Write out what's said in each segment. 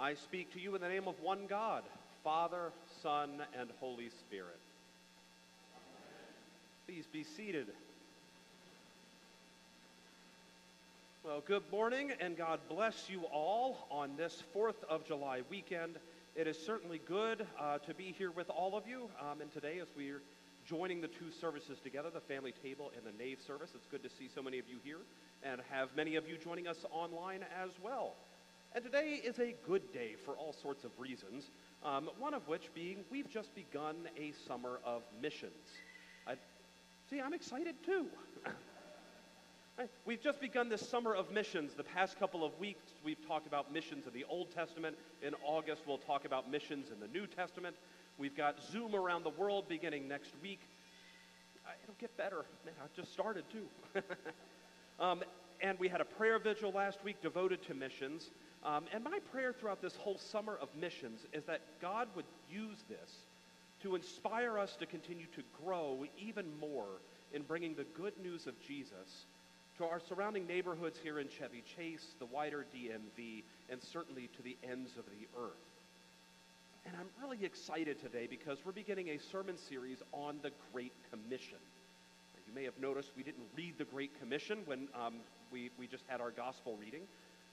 I speak to you in the name of one God, Father, Son, and Holy Spirit. Please be seated. Well, good morning and God bless you all on this 4th of July weekend. It is certainly good uh, to be here with all of you. Um, and today, as we're joining the two services together, the family table and the nave service, it's good to see so many of you here and have many of you joining us online as well. And today is a good day for all sorts of reasons, um, one of which being we've just begun a summer of missions. I, see, I'm excited too. We've just begun this summer of missions. The past couple of weeks, we've talked about missions in the Old Testament. In August, we'll talk about missions in the New Testament. We've got Zoom around the world beginning next week. It'll get better. Man, I just started too. um, and we had a prayer vigil last week devoted to missions. Um, and my prayer throughout this whole summer of missions is that God would use this to inspire us to continue to grow even more in bringing the good news of Jesus to our surrounding neighborhoods here in Chevy Chase, the wider DMV, and certainly to the ends of the earth. And I'm really excited today because we're beginning a sermon series on the Great Commission. Now, you may have noticed we didn't read the Great Commission when um, we, we just had our gospel reading.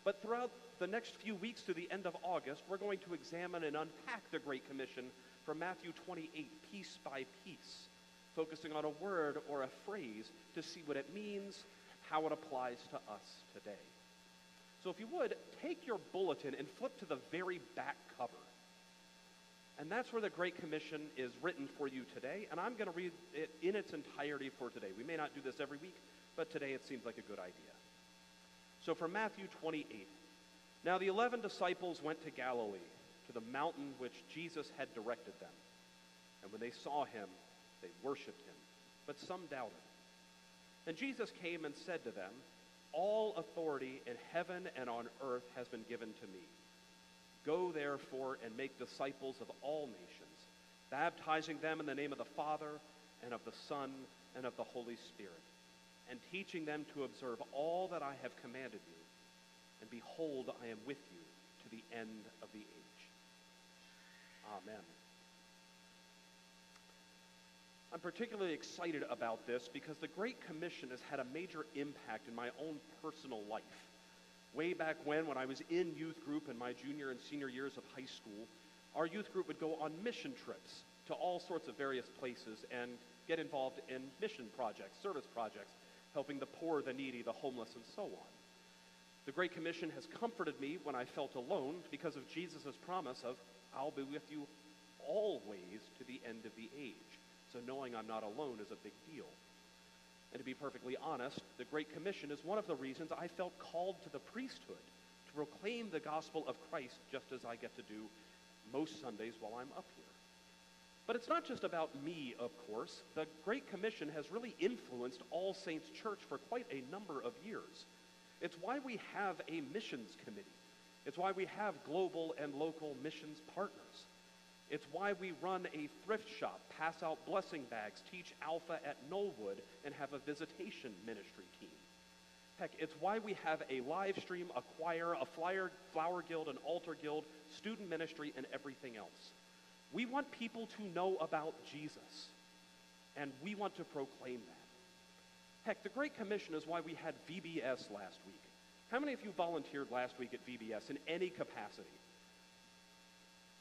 But throughout the next few weeks to the end of August, we're going to examine and unpack the Great Commission from Matthew 28, piece by piece, focusing on a word or a phrase to see what it means, how it applies to us today. So if you would, take your bulletin and flip to the very back cover. And that's where the Great Commission is written for you today. And I'm going to read it in its entirety for today. We may not do this every week, but today it seems like a good idea. So from Matthew 28. Now the eleven disciples went to Galilee, to the mountain which Jesus had directed them. And when they saw him, they worshipped him, but some doubted. And Jesus came and said to them, All authority in heaven and on earth has been given to me. Go therefore and make disciples of all nations, baptizing them in the name of the Father and of the Son and of the Holy Spirit, and teaching them to observe all that I have commanded you. And behold, I am with you to the end of the age. Amen. I'm particularly excited about this because the Great Commission has had a major impact in my own personal life. Way back when, when I was in youth group in my junior and senior years of high school, our youth group would go on mission trips to all sorts of various places and get involved in mission projects, service projects, helping the poor, the needy, the homeless, and so on. The Great Commission has comforted me when I felt alone because of Jesus' promise of, I'll be with you always to the end of the age. So knowing I'm not alone is a big deal. And to be perfectly honest, the Great Commission is one of the reasons I felt called to the priesthood to proclaim the gospel of Christ just as I get to do most Sundays while I'm up here. But it's not just about me, of course. The Great Commission has really influenced All Saints Church for quite a number of years. It's why we have a missions committee. It's why we have global and local missions partners. It's why we run a thrift shop, pass out blessing bags, teach Alpha at Knollwood, and have a visitation ministry team. Heck, it's why we have a live stream, a choir, a flyer, flower guild, an altar guild, student ministry, and everything else. We want people to know about Jesus, and we want to proclaim that. Heck, the Great Commission is why we had VBS last week. How many of you volunteered last week at VBS in any capacity?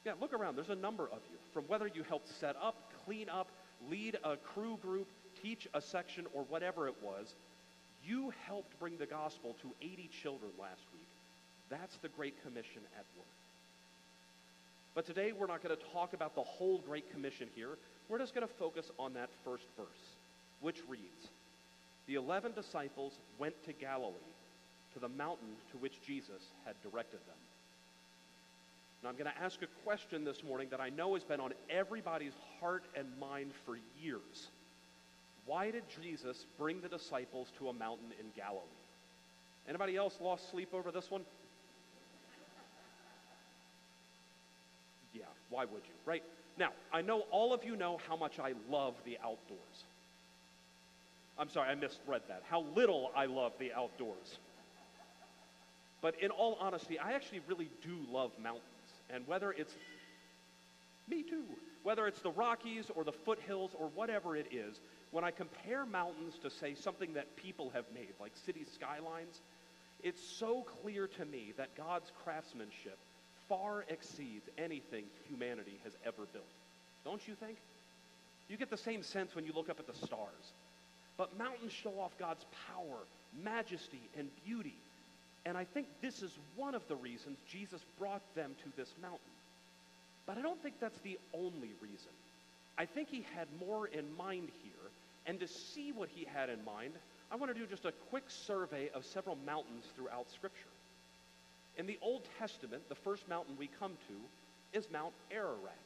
Yeah, look around. There's a number of you. From whether you helped set up, clean up, lead a crew group, teach a section, or whatever it was, you helped bring the gospel to 80 children last week. That's the Great Commission at work. But today we're not going to talk about the whole Great Commission here. We're just going to focus on that first verse, which reads The eleven disciples went to Galilee, to the mountain to which Jesus had directed them. Now, I'm going to ask a question this morning that I know has been on everybody's heart and mind for years. Why did Jesus bring the disciples to a mountain in Galilee? Anybody else lost sleep over this one? Yeah, why would you, right? Now, I know all of you know how much I love the outdoors. I'm sorry, I misread that. How little I love the outdoors. But in all honesty, I actually really do love mountains. And whether it's me too, whether it's the Rockies or the foothills or whatever it is, when I compare mountains to, say, something that people have made, like city skylines, it's so clear to me that God's craftsmanship far exceeds anything humanity has ever built. Don't you think? You get the same sense when you look up at the stars. But mountains show off God's power, majesty, and beauty. And I think this is one of the reasons Jesus brought them to this mountain. But I don't think that's the only reason. I think he had more in mind here. And to see what he had in mind, I want to do just a quick survey of several mountains throughout Scripture. In the Old Testament, the first mountain we come to is Mount Ararat.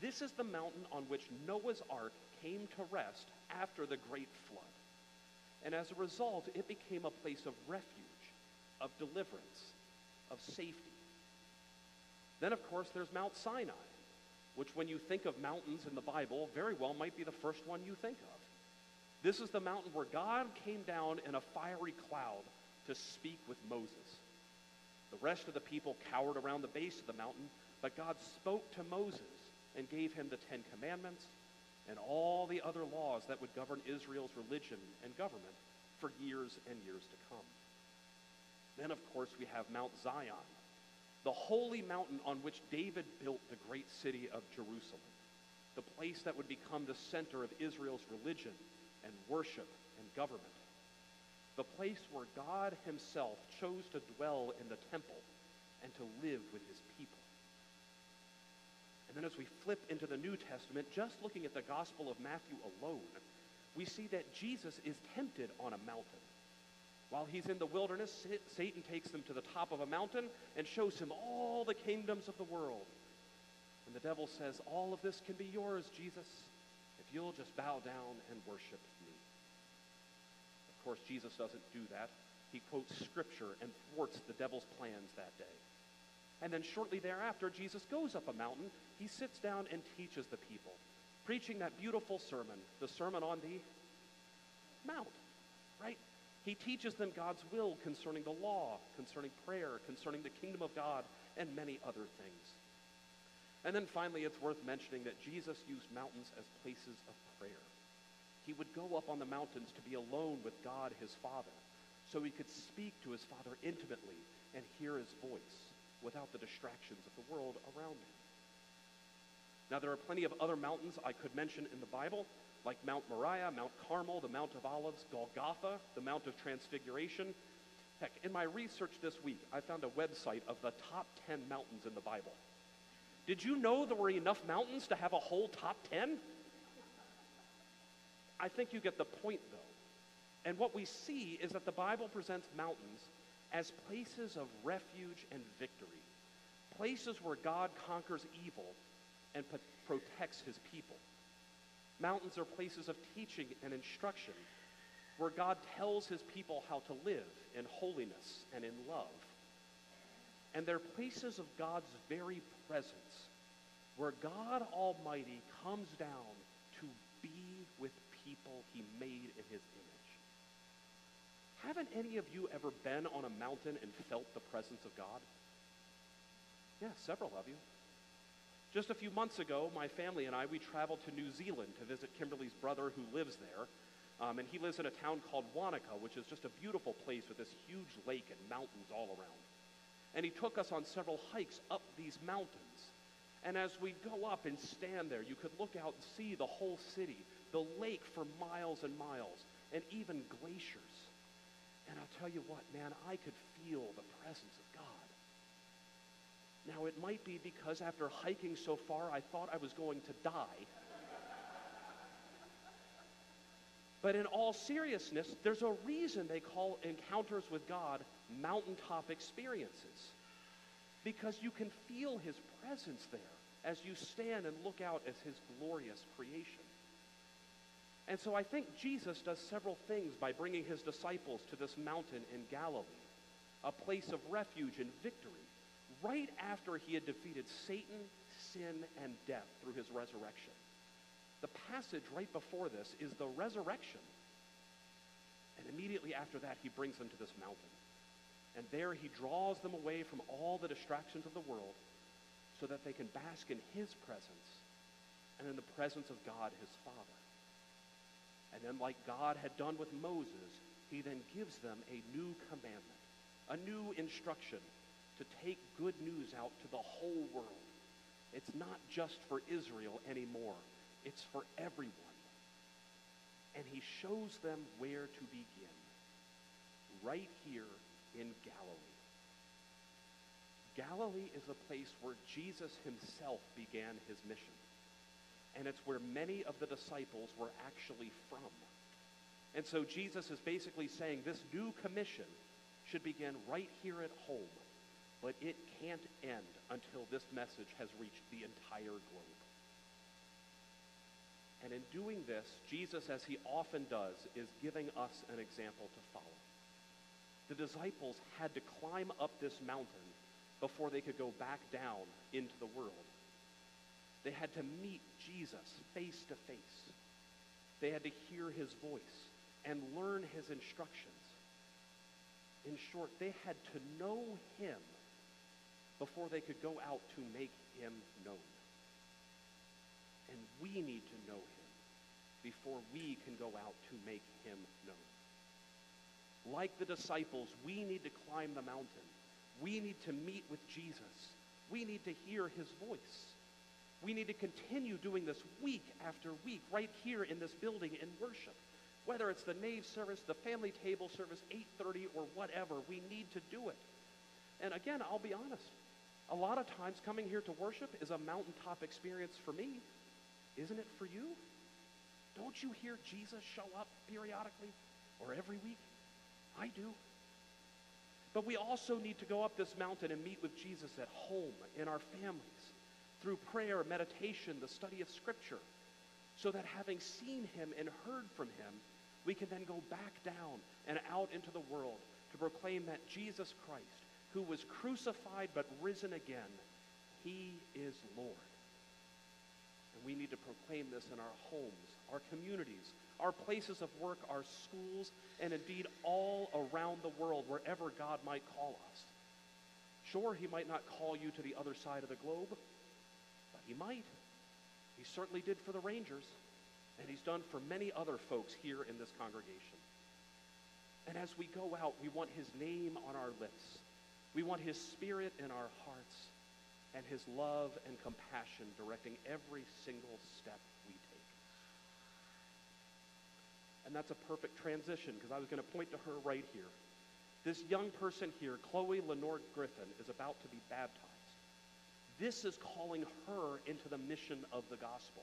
This is the mountain on which Noah's ark came to rest after the great flood. And as a result, it became a place of refuge, of deliverance, of safety. Then, of course, there's Mount Sinai, which, when you think of mountains in the Bible, very well might be the first one you think of. This is the mountain where God came down in a fiery cloud to speak with Moses. The rest of the people cowered around the base of the mountain, but God spoke to Moses and gave him the Ten Commandments and all the other laws that would govern Israel's religion and government for years and years to come. Then, of course, we have Mount Zion, the holy mountain on which David built the great city of Jerusalem, the place that would become the center of Israel's religion and worship and government, the place where God himself chose to dwell in the temple and to live with his people. And then as we flip into the New Testament, just looking at the Gospel of Matthew alone, we see that Jesus is tempted on a mountain. While he's in the wilderness, Satan takes him to the top of a mountain and shows him all the kingdoms of the world. And the devil says, All of this can be yours, Jesus, if you'll just bow down and worship me. Of course, Jesus doesn't do that. He quotes scripture and thwarts the devil's plans that day. And then shortly thereafter, Jesus goes up a mountain. He sits down and teaches the people, preaching that beautiful sermon, the Sermon on the Mount, right? He teaches them God's will concerning the law, concerning prayer, concerning the kingdom of God, and many other things. And then finally, it's worth mentioning that Jesus used mountains as places of prayer. He would go up on the mountains to be alone with God, his Father, so he could speak to his Father intimately and hear his voice without the distractions of the world around him. Now, there are plenty of other mountains I could mention in the Bible, like Mount Moriah, Mount Carmel, the Mount of Olives, Golgotha, the Mount of Transfiguration. Heck, in my research this week, I found a website of the top 10 mountains in the Bible. Did you know there were enough mountains to have a whole top 10? I think you get the point, though. And what we see is that the Bible presents mountains as places of refuge and victory, places where God conquers evil and protects his people. Mountains are places of teaching and instruction where God tells his people how to live in holiness and in love. And they're places of God's very presence where God Almighty comes down to be with people he made in his image. Haven't any of you ever been on a mountain and felt the presence of God? Yeah, several of you. Just a few months ago, my family and I, we traveled to New Zealand to visit Kimberly's brother who lives there. Um, and he lives in a town called Wanaka, which is just a beautiful place with this huge lake and mountains all around. And he took us on several hikes up these mountains. And as we go up and stand there, you could look out and see the whole city, the lake for miles and miles, and even glaciers. And I'll tell you what, man, I could feel the presence of God. Now, it might be because after hiking so far, I thought I was going to die. but in all seriousness, there's a reason they call encounters with God mountaintop experiences. Because you can feel his presence there as you stand and look out as his glorious creation. And so I think Jesus does several things by bringing his disciples to this mountain in Galilee, a place of refuge and victory, right after he had defeated Satan, sin, and death through his resurrection. The passage right before this is the resurrection. And immediately after that, he brings them to this mountain. And there he draws them away from all the distractions of the world so that they can bask in his presence and in the presence of God his Father. And then, like God had done with Moses, he then gives them a new commandment, a new instruction to take good news out to the whole world. It's not just for Israel anymore, it's for everyone. And he shows them where to begin, right here in Galilee. Galilee is the place where Jesus himself began his mission. And it's where many of the disciples were actually from. And so Jesus is basically saying this new commission should begin right here at home, but it can't end until this message has reached the entire globe. And in doing this, Jesus, as he often does, is giving us an example to follow. The disciples had to climb up this mountain before they could go back down into the world. They had to meet Jesus face to face. They had to hear his voice and learn his instructions. In short, they had to know him before they could go out to make him known. And we need to know him before we can go out to make him known. Like the disciples, we need to climb the mountain. We need to meet with Jesus. We need to hear his voice. We need to continue doing this week after week right here in this building in worship. Whether it's the nave service, the family table service, 8:30 or whatever, we need to do it. And again, I'll be honest. A lot of times coming here to worship is a mountaintop experience for me. Isn't it for you? Don't you hear Jesus show up periodically or every week? I do. But we also need to go up this mountain and meet with Jesus at home, in our families, through prayer, meditation, the study of Scripture, so that having seen him and heard from him, we can then go back down and out into the world to proclaim that Jesus Christ, who was crucified but risen again, he is Lord. And we need to proclaim this in our homes, our communities, our places of work, our schools, and indeed all around the world, wherever God might call us. Sure, he might not call you to the other side of the globe, he might. He certainly did for the Rangers, and he's done for many other folks here in this congregation. And as we go out, we want his name on our lips. We want his spirit in our hearts and his love and compassion directing every single step we take. And that's a perfect transition because I was going to point to her right here. This young person here, Chloe Lenore Griffin, is about to be baptized. This is calling her into the mission of the gospel.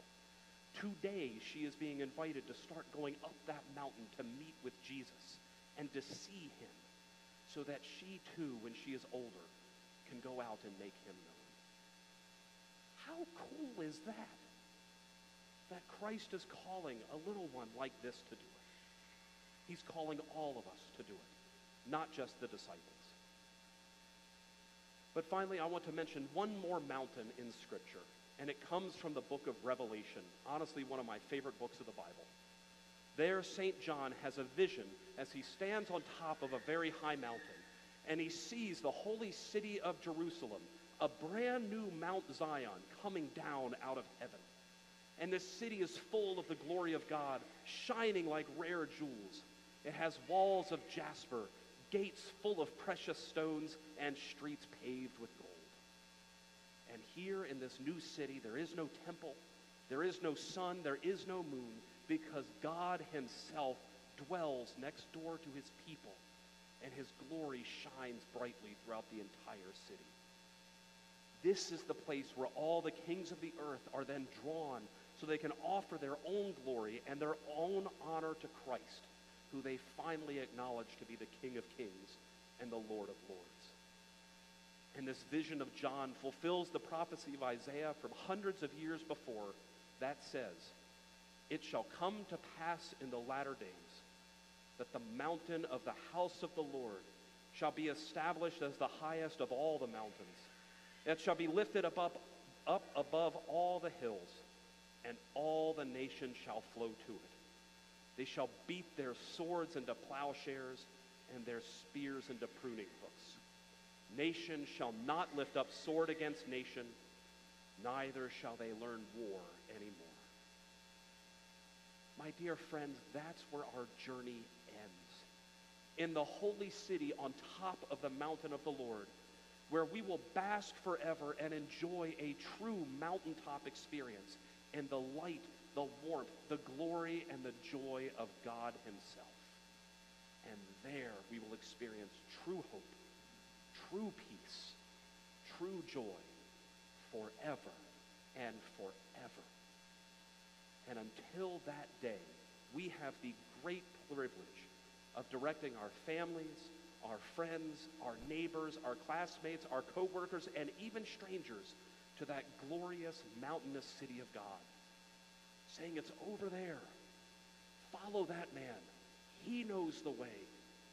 Today, she is being invited to start going up that mountain to meet with Jesus and to see him so that she too, when she is older, can go out and make him known. How cool is that? That Christ is calling a little one like this to do it. He's calling all of us to do it, not just the disciples. But finally, I want to mention one more mountain in Scripture, and it comes from the book of Revelation, honestly, one of my favorite books of the Bible. There, St. John has a vision as he stands on top of a very high mountain, and he sees the holy city of Jerusalem, a brand new Mount Zion coming down out of heaven. And this city is full of the glory of God, shining like rare jewels. It has walls of jasper, gates full of precious stones, and streets paved with gold. And here in this new city, there is no temple, there is no sun, there is no moon, because God Himself dwells next door to His people, and His glory shines brightly throughout the entire city. This is the place where all the kings of the earth are then drawn so they can offer their own glory and their own honor to Christ, who they finally acknowledge to be the King of kings and the Lord of lords. And this vision of John fulfills the prophecy of Isaiah from hundreds of years before that says, It shall come to pass in the latter days that the mountain of the house of the Lord shall be established as the highest of all the mountains. It shall be lifted up, up, up above all the hills, and all the nations shall flow to it. They shall beat their swords into plowshares and their spears into pruning hooks. Nation shall not lift up sword against nation, neither shall they learn war anymore. My dear friends, that's where our journey ends. In the holy city on top of the mountain of the Lord, where we will bask forever and enjoy a true mountaintop experience and the light, the warmth, the glory, and the joy of God Himself. And there we will experience true hope, true peace, true joy forever and forever. And until that day, we have the great privilege of directing our families, our friends, our neighbors, our classmates, our coworkers, and even strangers to that glorious mountainous city of God. Saying it's over there. Follow that man. He knows the way.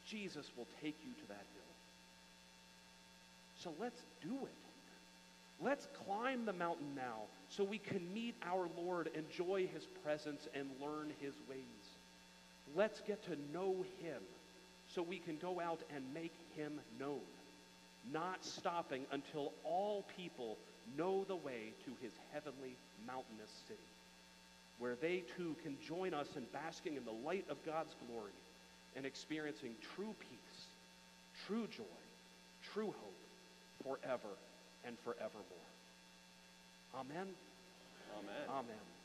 Jesus will take you to that hill. So let's do it. Let's climb the mountain now so we can meet our Lord, enjoy his presence, and learn his ways. Let's get to know him so we can go out and make him known, not stopping until all people know the way to his heavenly mountainous city, where they too can join us in basking in the light of God's glory and experiencing true peace, true joy, true hope forever and forevermore. Amen. Amen. Amen.